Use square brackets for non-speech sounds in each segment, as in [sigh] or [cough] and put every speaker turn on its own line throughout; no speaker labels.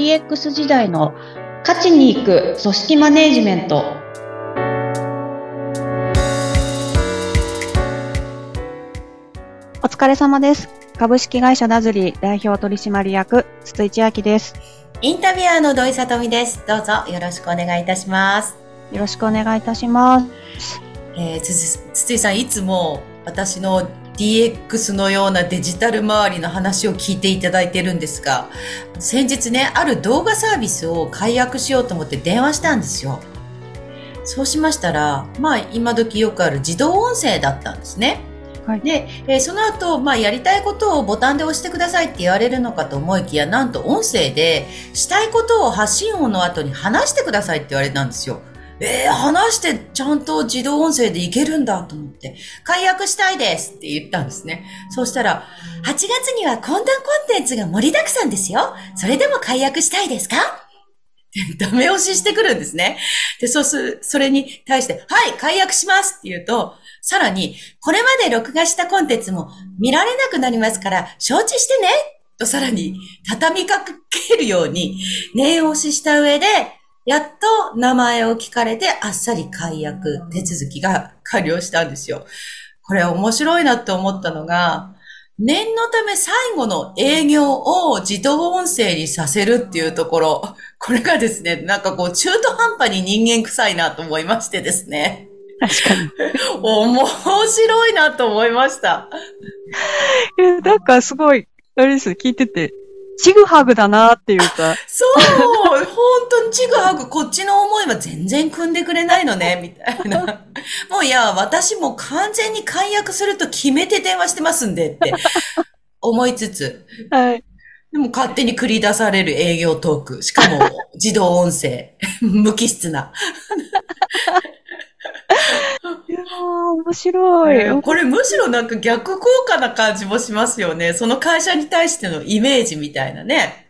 DX 時代の勝ちに行く組織マネジメント。お疲れ様です。株式会社ダズリー代表取締役、筒井千明です。
インタビュアーの土井さとみです。どうぞよろしくお願いいたします。
よろしくお願いいたします。
えー、つつ筒井さん、いつも私の DX のようなデジタル周りの話を聞いていただいてるんですが、先日ね、ある動画サービスを解約しようと思って電話したんですよ。そうしましたら、まあ今時よくある自動音声だったんですね。
はい
で、えーその後、まあやりたいことをボタンで押してくださいって言われるのかと思いきや、なんと音声でしたいことを発信音の後に話してくださいって言われたんですよ。えー、話してちゃんと自動音声でいけるんだと思って、解約したいですって言ったんですね。そうしたら、8月には懇談コンテンツが盛りだくさんですよ。それでも解約したいですか？ダメ押ししてくるんですね。で、そうする、それに対して、はい、解約しますって言うと、さらに、これまで録画したコンテンツも見られなくなりますから、承知してねとさらに、畳みかけるように、念押しした上で、やっと名前を聞かれてあっさり解約手続きが完了したんですよ。これ面白いなって思ったのが、念のため最後の営業を自動音声にさせるっていうところ、これがですね、なんかこう中途半端に人間臭いなと思いましてですね。
確かに。
面白いなと思いました。
え、なんかすごい、あれです、聞いてて、ちぐはぐだなっていうか、
そう、本当にちぐはぐこっちの思いは全然組んでくれないのね、[laughs] みたいな。もういや、私も完全に解約すると決めて電話してますんでって思いつつ、
はい。
でも勝手に繰り出される営業トーク。しかも自動音声。無機質な。
いやー、面白い。
これむしろなんか逆効果な感じもしますよね。その会社に対してのイメージみたいなね。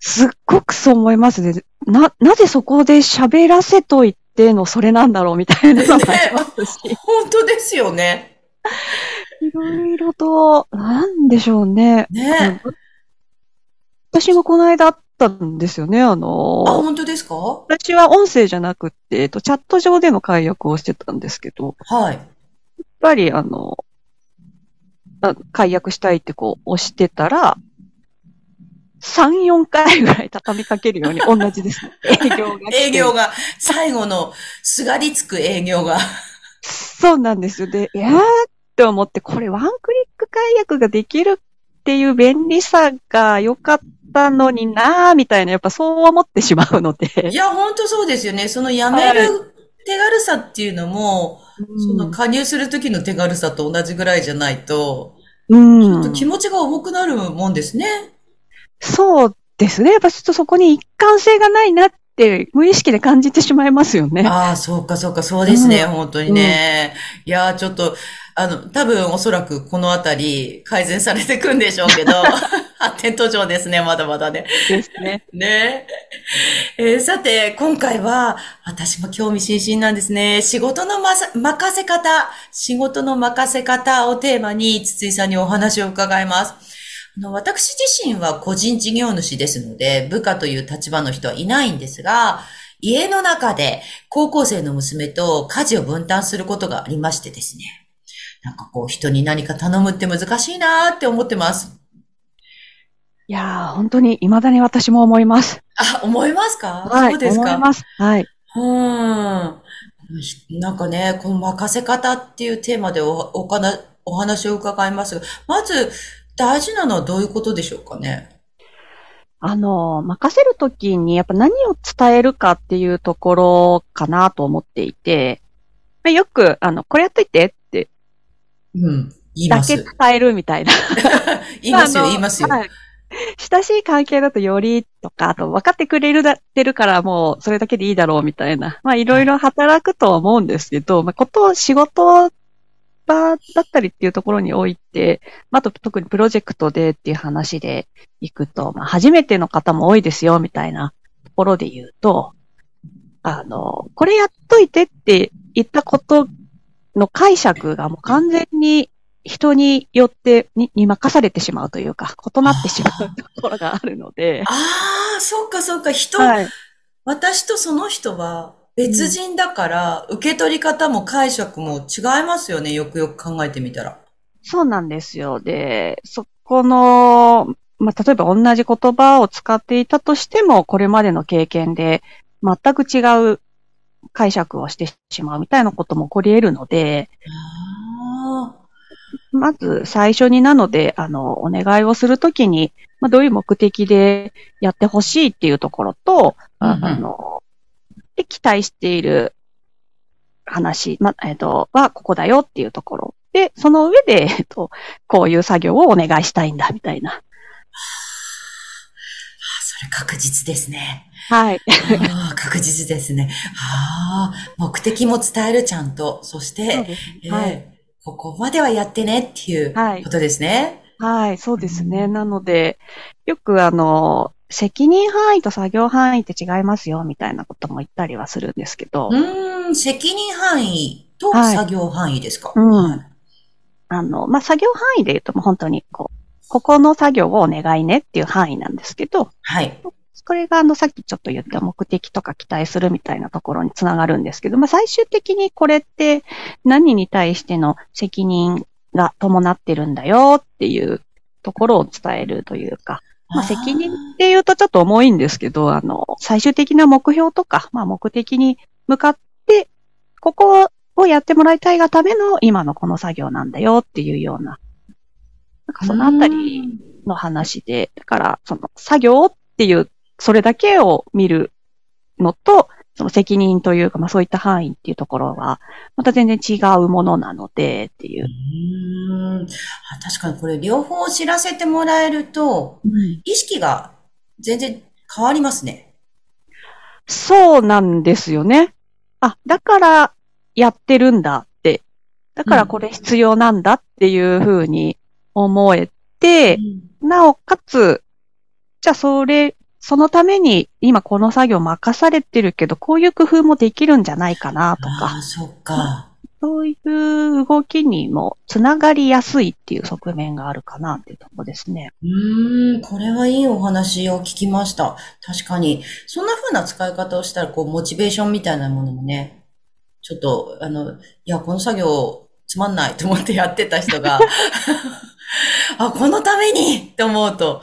すっごくそう思いますね。な、なぜそこで喋らせといてのそれなんだろうみたいなのもありますし。
本当ですよね。
いろいろと、なんでしょうね。
ね
うん私もこの間あったんですよね。あの
あ、本当ですか？
私は音声じゃなくって、えっと、チャット上での解約をしてたんですけど、
はい。
やっぱりあの、あ解約したいってこう押してたら、3、4回ぐらい畳みかけるように [laughs] 同じですね。営業が。
営業が、最後のすがりつく営業が。
そうなんですよ。で、いやーって思って、これワンクリック解約ができるっていう便利さが良かったのになーみたいな、やっぱそう思ってしまうので。
いや、本当そうですよね。その辞める手軽さっていうのも、その加入する時の手軽さと同じぐらいじゃないと、
うん
ちょっと気持ちが重くなるもんですね。
そうですね。やっぱちょっとそこに一貫性がないなって無意識で感じてしまいますよね。
ああ、そうか、そうか、そうですね、
うん
本当にね。いやー、ちょっと、あの、多分おそらくこのあたり改善されていくんでしょうけど、[laughs] 発展途上ですね、まだまだね。
ですね。
ねえーさて、今回は、私も興味津々なんですね。仕事のまさ任せ方、仕事の任せ方をテーマに、筒井さんにお話を伺います。あの私自身は個人事業主ですので、部下という立場の人はいないんですが、家の中で高校生の娘と家事を分担することがありましてですね。なんかこう人に何か頼むって難しいなーって思ってます。
いやー、本当に未だに私も思います。
あ、思いますか？
はい。
そうですか？
思います。はい。
うーん。なんかね、この任せ方っていうテーマでおおかなお話を伺いますが、まず大事なのはどういうことでしょうかね？
あの、任せるときにやっぱ何を伝えるかっていうところかなと思っていて、まあよく、あの、これやっといてって
うん。言います。
だけ伝えるみたいな。[laughs]
言いますよ、
あの
言いますよ。
はい親しい関係だとよりとか、あと分かってくれるだってるからもうそれだけでいいだろうみたいな。まあいろいろ働くとは思うんですけど、まあこと、仕事場だったりっていうところにおいて、まああと特にプロジェクトでっていう話でいくと、まあ初めての方も多いですよみたいなところで言うと、あの、これやっといてって言ったことの解釈がもう完全に人によってにに任されてしまうというか、異なってしまうところがあるので。[laughs]
ああ、そっかそっか。人、
はい。
私とその人は別人だから、受け取り方も解釈も違いますよね。よくよく考えてみたら。
そうなんですよ。で、そこの、まあ、例えば同じ言葉を使っていたとしても、これまでの経験で全く違う解釈をしてしまうみたいなことも起こり得るので、
あ
まず最初になので、あの、お願いをするときに、まあ、どういう目的でやってほしいっていうところと、あ
うんうん
あの、で、期待している話、まあ、えっ、と、はここだよっていうところ。で、その上で、えっと、こういう作業をお願いしたいんだ、みたいな。
それ確実ですね。
はい。
ああ確実ですね。ああ目的も伝えるちゃんと。そして、えー
はい
ここまではやってねっていう
はい
ことですね。
はい、そうですね。なので、よくあの、責任範囲と作業範囲って違いますよ、みたいなことも言ったりはするんですけど、
うーん、責任範囲と
はい
作業範囲ですか？
うん
はい
あの、まあ、作業範囲で言うともう本当に、こう、ここの作業をお願いねっていう範囲なんですけど、
はい。
これがあの、さっきちょっと言った目的とか期待するみたいなところにつながるんですけど、まあ、最終的にこれって何に対しての責任が伴ってるんだよっていうところを伝えるというか、まあ、責任っていうとちょっと重いんですけど、あの、最終的な目標とか、まあ、目的に向かって、ここをやってもらいたいがための今のこの作業なんだよっていうような、かそのあたりの話で、だから、その作業っていう、それだけを見るのと、その責任というか、まあそういった範囲っていうところは、また全然違うものなので、っていう
う。ーんあ確かにこれ両方知らせてもらえると、意識が全然変わりますね。
そうなんですよね。あ、だからやってるんだって。だからこれ必要なんだっていうふうに思えて、なおかつ、じゃあそれ、そのために今この作業任されてるけど、こういう工夫もできるんじゃないかなとか、
ああ、そっか。
そういう動きにもつながりやすいっていう側面があるかなっていうところですね。
うーん、これはいいお話を聞きました。確かに、そんな風な使い方をしたら、こう、モチベーションみたいなものもね、ちょっと、あの、いや、この作業つまんないと思ってやってた人が、[laughs] あ、このためにって思うと、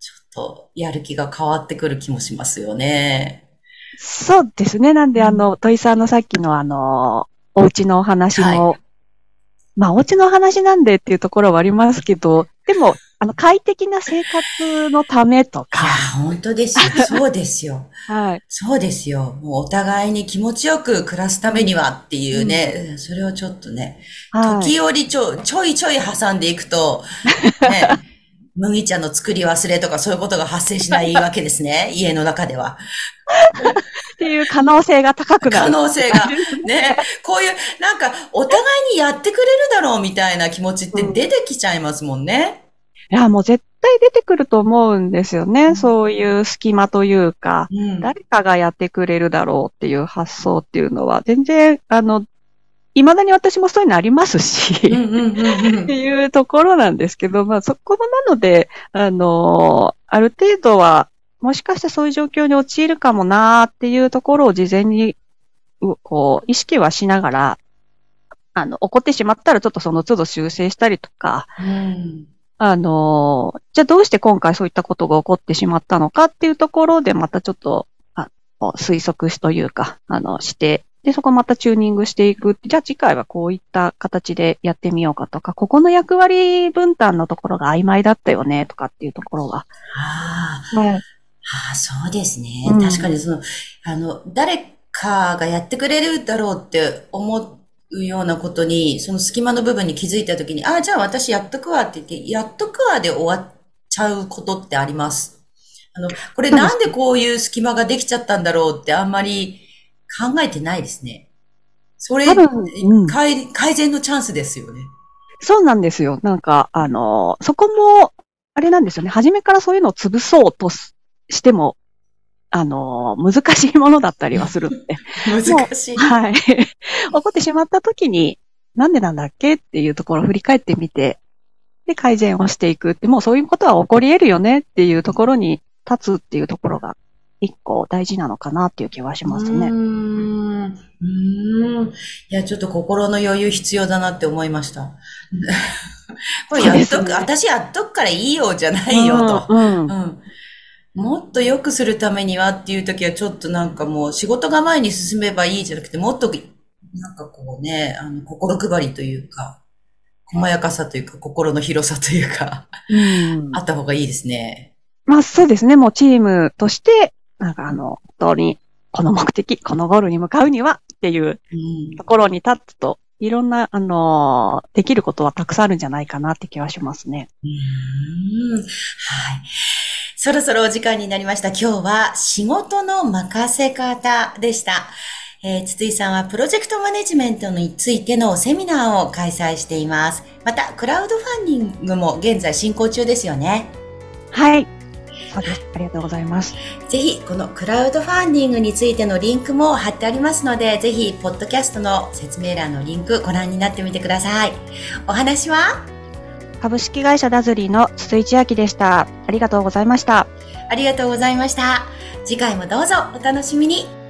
ちょっとやる気が変わってくる気もしますよね。
そうですね。なんで、あの、土井さんのさっきのあの、お家のお話も、
は
まあ、お家のお話なんでっていうところはありますけど、でも、あの、快適な生活のためと
いや
か、、
本当ですよ。[laughs] そうですよ。
はい。
そうですよ。もうお互いに気持ちよく暮らすためにはっていうね、それをちょっとね、
はい。
時折ちょ、ちょいちょい挟んでいくと、[laughs] ね、麦茶の作り忘れとかそういうことが発生しないわけですね。[laughs] 家の中では。
っていう可能性が高くな
可
る。
能性が。ね、こういう、なんか、お互いにやってくれるだろうみたいな気持ちって出てきちゃいますもんね。
いや、もう絶対出てくると思うんですよね。そういう隙間というか、
うん。
誰かがやってくれるだろうっていう発想っていうのは、全然、あの、未だに私もそういうのありますし、
うんうんうんう
って
ん。
いうところなんですけど、まあそこなので、あのある程度は、もしかしてそういう状況に陥るかもなーっていうところを事前に、うこう、意識はしながら、あの、起こってしまったらちょっとその都度修正したりとか、
うん
あのじゃあどうして今回そういったことが起こってしまったのかっていうところでまたちょっと、あの推測しというか、あの、して、で、そこまたチューニングしていく。じゃあ次回はこういった形でやってみようかとか、ここの役割分担のところが曖昧だったよねとかっていうところが。
ああ、
はい。
ああ、そうですね。
うん
確かにその、あの、誰かがやってくれるだろうって思うようなことに、その隙間の部分に気づいたときに、ああ、じゃあ私やっとくわって言って、やっとくわで終わっちゃうことってあります。あの、これなんでこういう隙間ができちゃったんだろうってあんまり考えてないですね。それ、
うん
改改善のチャンスですよね。
そうなんですよ。なんか、あの、そこも、あれなんですよね。初めからそういうのを潰そうとすしても、あの、難しいものだったりはするので。[laughs]
難しい。
はい。[laughs] 起こってしまった時に、なんでなんだっけっていうところを振り返ってみて、で、改善をしていくって、もうそういうことは起こり得るよねっていうところに立つっていうところが一個大事なのかなっていう気はしますね。う
ん。うん。いや、ちょっと心の余裕必要だなって思いました。[laughs] これやっとく、ね、私やっとくからいいよじゃないよと。うん、うんうんもっと良くするためにはっていう時はちょっとなんかもう仕事が前に進めばいいじゃなくて、もっとなんかこうね、あの、心配りというか、細やかさというか、心の広さというか、うん、あった方がいいですね。
まあそうですね。もうチームとして、なんかあの、本当に、この目的、このゴールに向かうにはっていうところに立つと、いろんな、あのー、できることはたくさんあるんじゃないかなって気はしますね。うん。はい。
そろそろお時間になりました。今日は仕事の任せ方でした。えー、筒井さんはプロジェクトマネジメントについてのセミナーを開催しています。また、クラウドファンディングも現在進行中ですよね。
はい。そうです。ありがとうございます。
ぜひ、このクラウドファンディングについてのリンクも貼ってありますので、ぜひ、ポッドキャストの説明欄のリンクご覧になってみてください。お話は？
株式会社ダズリーの筒井千明でした。ありがとうございました。
ありがとうございました。次回もどうぞお楽しみに。